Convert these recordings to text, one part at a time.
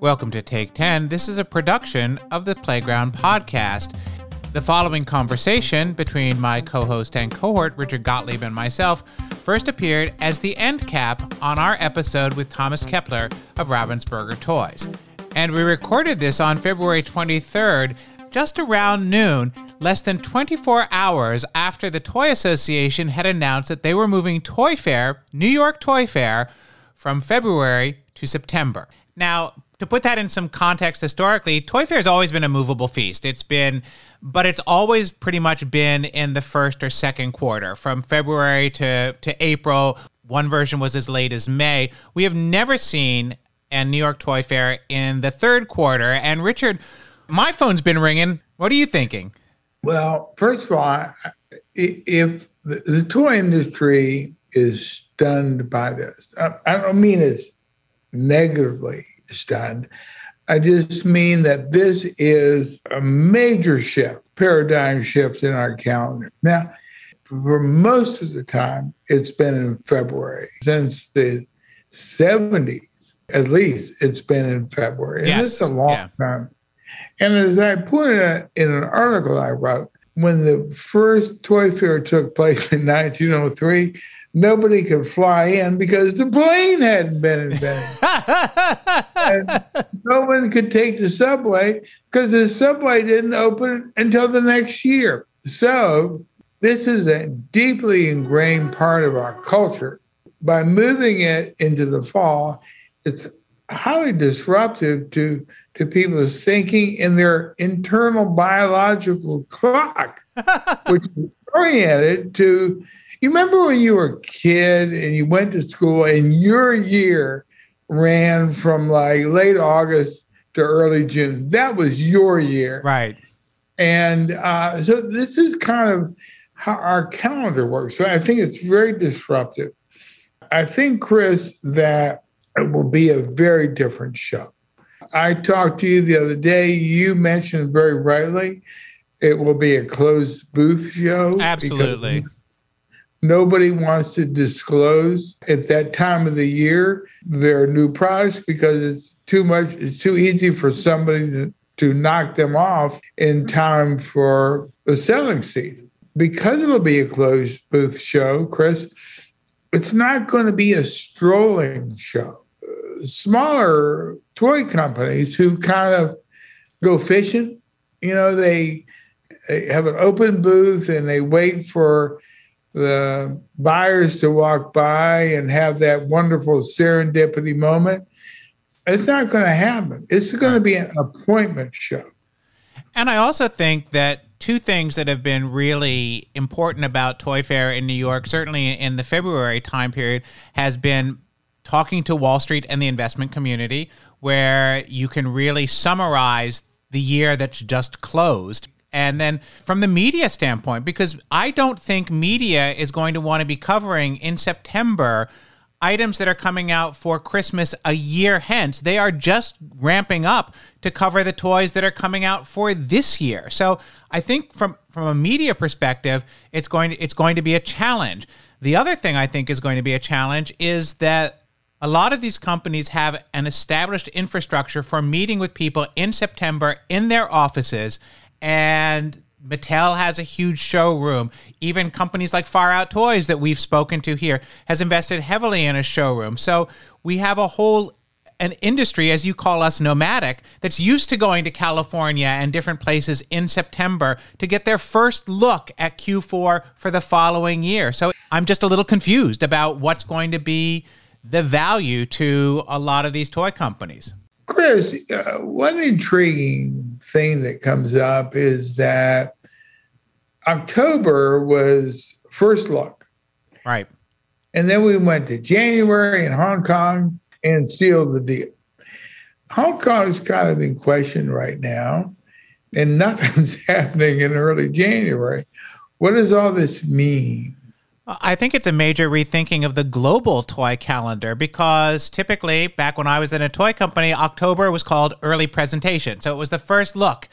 Welcome to Take 10. This is a production of the Playground Podcast. The following conversation between my co host and cohort, Richard Gottlieb, and myself, first appeared as the end cap on our episode with Thomas Kepler of Ravensburger Toys. And we recorded this on February 23rd, just around noon, less than 24 hours after the Toy Association had announced that they were moving Toy Fair, New York Toy Fair, from February to September. Now, to put that in some context historically, Toy Fair has always been a movable feast. It's been, but it's always pretty much been in the first or second quarter, from February to, to April. One version was as late as May. We have never seen a New York Toy Fair in the third quarter. And Richard, my phone's been ringing. What are you thinking? Well, first of all, if the toy industry is stunned by this, I don't mean it's negatively stunned. I just mean that this is a major shift, paradigm shift in our calendar. Now, for most of the time, it's been in February. Since the 70s, at least, it's been in February. Yes. And it's a long Yeah. time. And as I pointed out in an article I wrote, when the first toy fair took place in 1903, nobody could fly in because the plane hadn't been invented. no one could take the subway because the subway didn't open until the next year. So, this is a deeply ingrained part of our culture. By moving it into the fall, it's highly disruptive to, to people's thinking in their internal biological clock, which is oriented to you remember when you were a kid and you went to school and your year ran from like late August to early June? That was your year. Right. And uh, so this is kind of how our calendar works. So I think it's very disruptive. I think, Chris, that it will be a very different show. I talked to you the other day. You mentioned very rightly it will be a closed booth show. because Absolutely. Nobody wants to disclose at that time of the year their new products because it's too much, it's too easy for somebody to, to knock them off in mm-hmm. time for the selling season. Because it'll be a closed booth show, Chris, it's not going to be a strolling show. Smaller toy companies who kind of go fishing, you know, they, they have an open booth and they wait for the buyers to walk by and have that wonderful serendipity moment. It's not going to happen. It's going to be an appointment show. And I also think that two things that have been really important about Toy Fair in New York, certainly in the February time period, has been talking to Wall Street and the investment community, where you can really summarize the year that's just closed. And then from the media standpoint, because I don't think media is going to want to be covering in September items that are coming out for Christmas a year hence. They are just ramping up to cover the toys that are coming out for this year. So I think from from a media perspective, it's going to it's going to be a challenge. The other thing I think is going to be a challenge is that a lot of these companies have an established infrastructure for meeting with people in September in their offices and Mattel has a huge showroom. Even companies like Far Out Toys that we've spoken to here has invested heavily in a showroom. So we have a whole an industry, as you call us, nomadic, that's used to going to California and different places in September to get their first look at Q4 for the following year. So I'm just a little confused about what's going to be the value to a lot of these toy companies. Chris, uh, one intriguing thing that comes up is that October was first look. Right. And then we went to January in Hong Kong and sealed the deal. Hong Kong is kind of in question right now, and nothing's happening in early January. What does all this mean? I think it's a major rethinking of the global toy calendar because typically, back when I was in a toy company, October was called early presentation. So it was the first look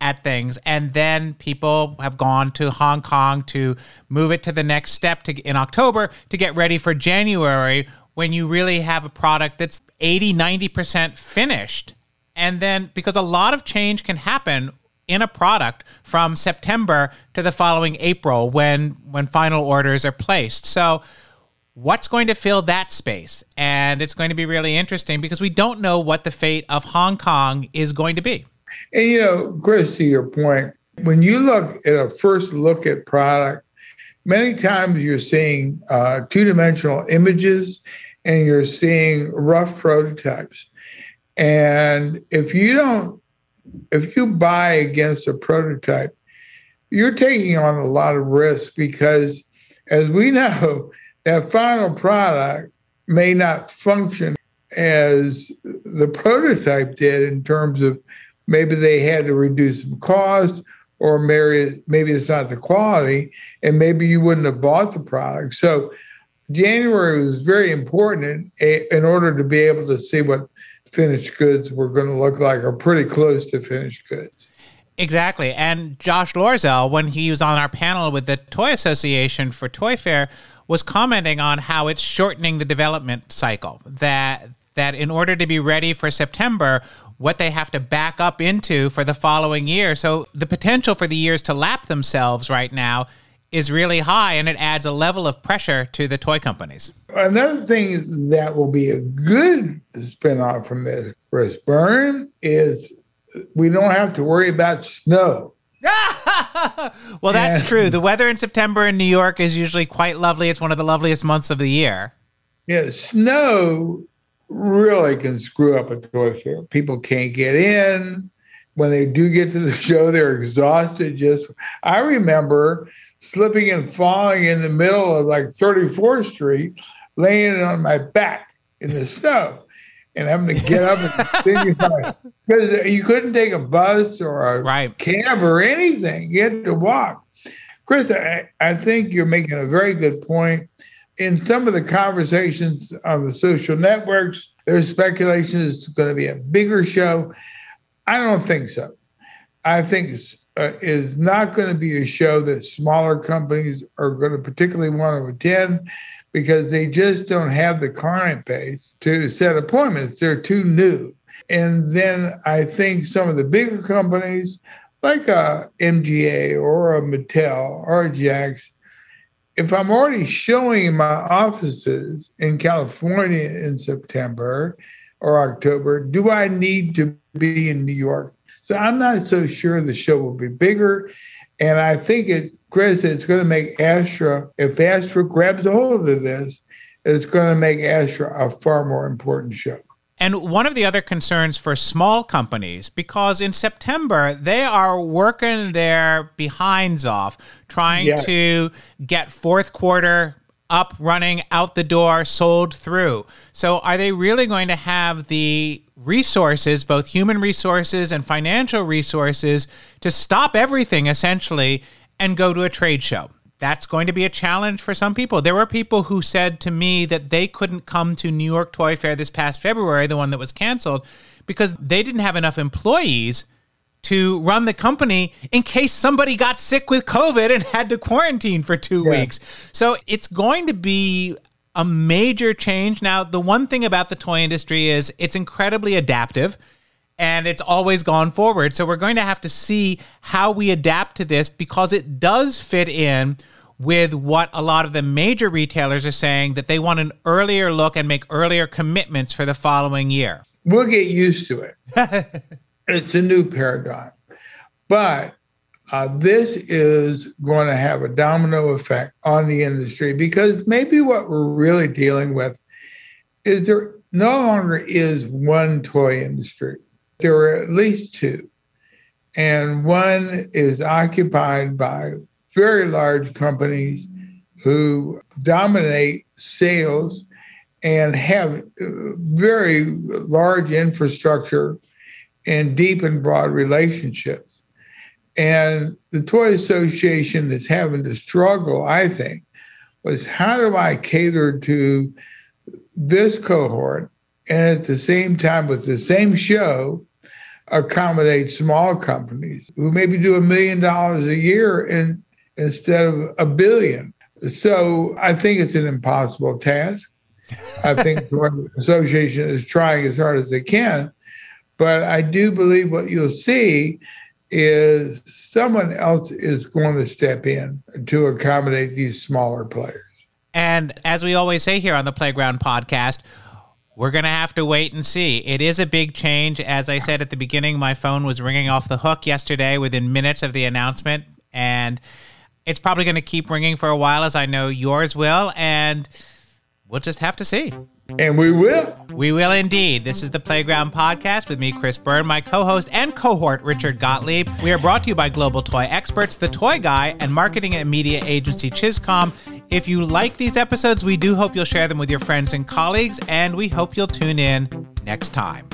at things. And then people have gone to Hong Kong to move it to the next step to, in October to get ready for January when you really have a product that's 80, 90% finished And then because a lot of change can happen in a product from September to the following April when when final orders are placed. So what's going to fill that space? And it's going to be really interesting because we don't know what the fate of Hong Kong is going to be. And you know, Chris, to your point, when you look at a first look at product, many times you're seeing uh, two-dimensional images and you're seeing rough prototypes. And if you don't, if you buy against a prototype, you're taking on a lot of risk because, as we know, that final product may not function as the prototype did in terms of maybe they had to reduce some cost or maybe, maybe it's not the quality and maybe you wouldn't have bought the product. So January was very important in, in order to be able to see what finished goods were going to look like or pretty close to finished goods. Exactly. And Josh Lorzel, when he was on our panel with the Toy Association for Toy Fair, was commenting on how it's shortening the development cycle. That that in order to be ready for September, what they have to back up into for the following year. So the potential for the years to lap themselves right now is really high and it adds a level of pressure to the toy companies. Another thing that will be a good spinoff from this, Chris Byrne, is we don't have to worry about snow. well, that's true. The weather in September in New York is usually quite lovely. It's one of the loveliest months of the year. Yeah, snow really can screw up a toy fair. People can't get in. When they do get to the show, they're exhausted. Just I remember slipping and falling in the middle of like 34th Street, laying on my back in the snow and having to get up and because you couldn't take a bus or a right. cab or anything. You had to walk. Chris, I, I think you're making a very good point. In some of the conversations on the social networks, there's speculation it's going to be a bigger show. I don't think so. I think it's uh, is not going to be a show that smaller companies are going to particularly want to attend because they just don't have the client base to set appointments. They're too new. And then I think some of the bigger companies, like a MGA or a Mattel or a Jakks, if I'm already showing in my offices in California in September or October, do I need to be in New York so I'm not so sure the show will be bigger. And I think it, Chris, it's going to make Astra, if Astra grabs a hold of this, it's going to make Astra a far more important show. And one of the other concerns for small companies, because in September they are working their behinds off trying yes. to get fourth quarter up, running, out the door, sold through. So, are they really going to have the resources, both human resources and financial resources, to stop everything essentially and go to a trade show? That's going to be a challenge for some people. There were people who said to me that they couldn't come to New York Toy Fair this past February, the one that was canceled, because they didn't have enough employees to run the company in case somebody got sick with COVID and had to quarantine for two yeah. weeks. So it's going to be a major change. Now, the one thing about the toy industry is it's incredibly adaptive and it's always gone forward. So we're going to have to see how we adapt to this because it does fit in with what a lot of the major retailers are saying that they want an earlier look and make earlier commitments for the following year. We'll get used to it. It's a new paradigm. But uh, this is going to have a domino effect on the industry because maybe what we're really dealing with is there no longer is one toy industry. There are at least two. And one is occupied by very large companies who dominate sales and have uh, very large infrastructure and deep and broad relationships. And the Toy Association is having to struggle, I think, was how do I cater to this cohort and at the same time, with the same show, accommodate small companies who maybe do a million dollars a year in, instead of a billion. So I think it's an impossible task. I think the association is trying as hard as they can, But I do believe what you'll see is someone else is going to step in to accommodate these smaller players. And as we always say here on the Playground Podcast, we're going to have to wait and see. It is a big change. As I said at the beginning, my phone was ringing off the hook yesterday within minutes of the announcement. And it's probably going to keep ringing for a while, as I know yours will. And we'll just have to see. And we will. We will indeed. This is the Playground Podcast with me, Chris Byrne, my co host and cohort, Richard Gottlieb. We are brought to you by Global Toy Experts, The Toy Guy, and marketing and media agency ChizComm. If you like these episodes, we do hope you'll share them with your friends and colleagues, and we hope you'll tune in next time.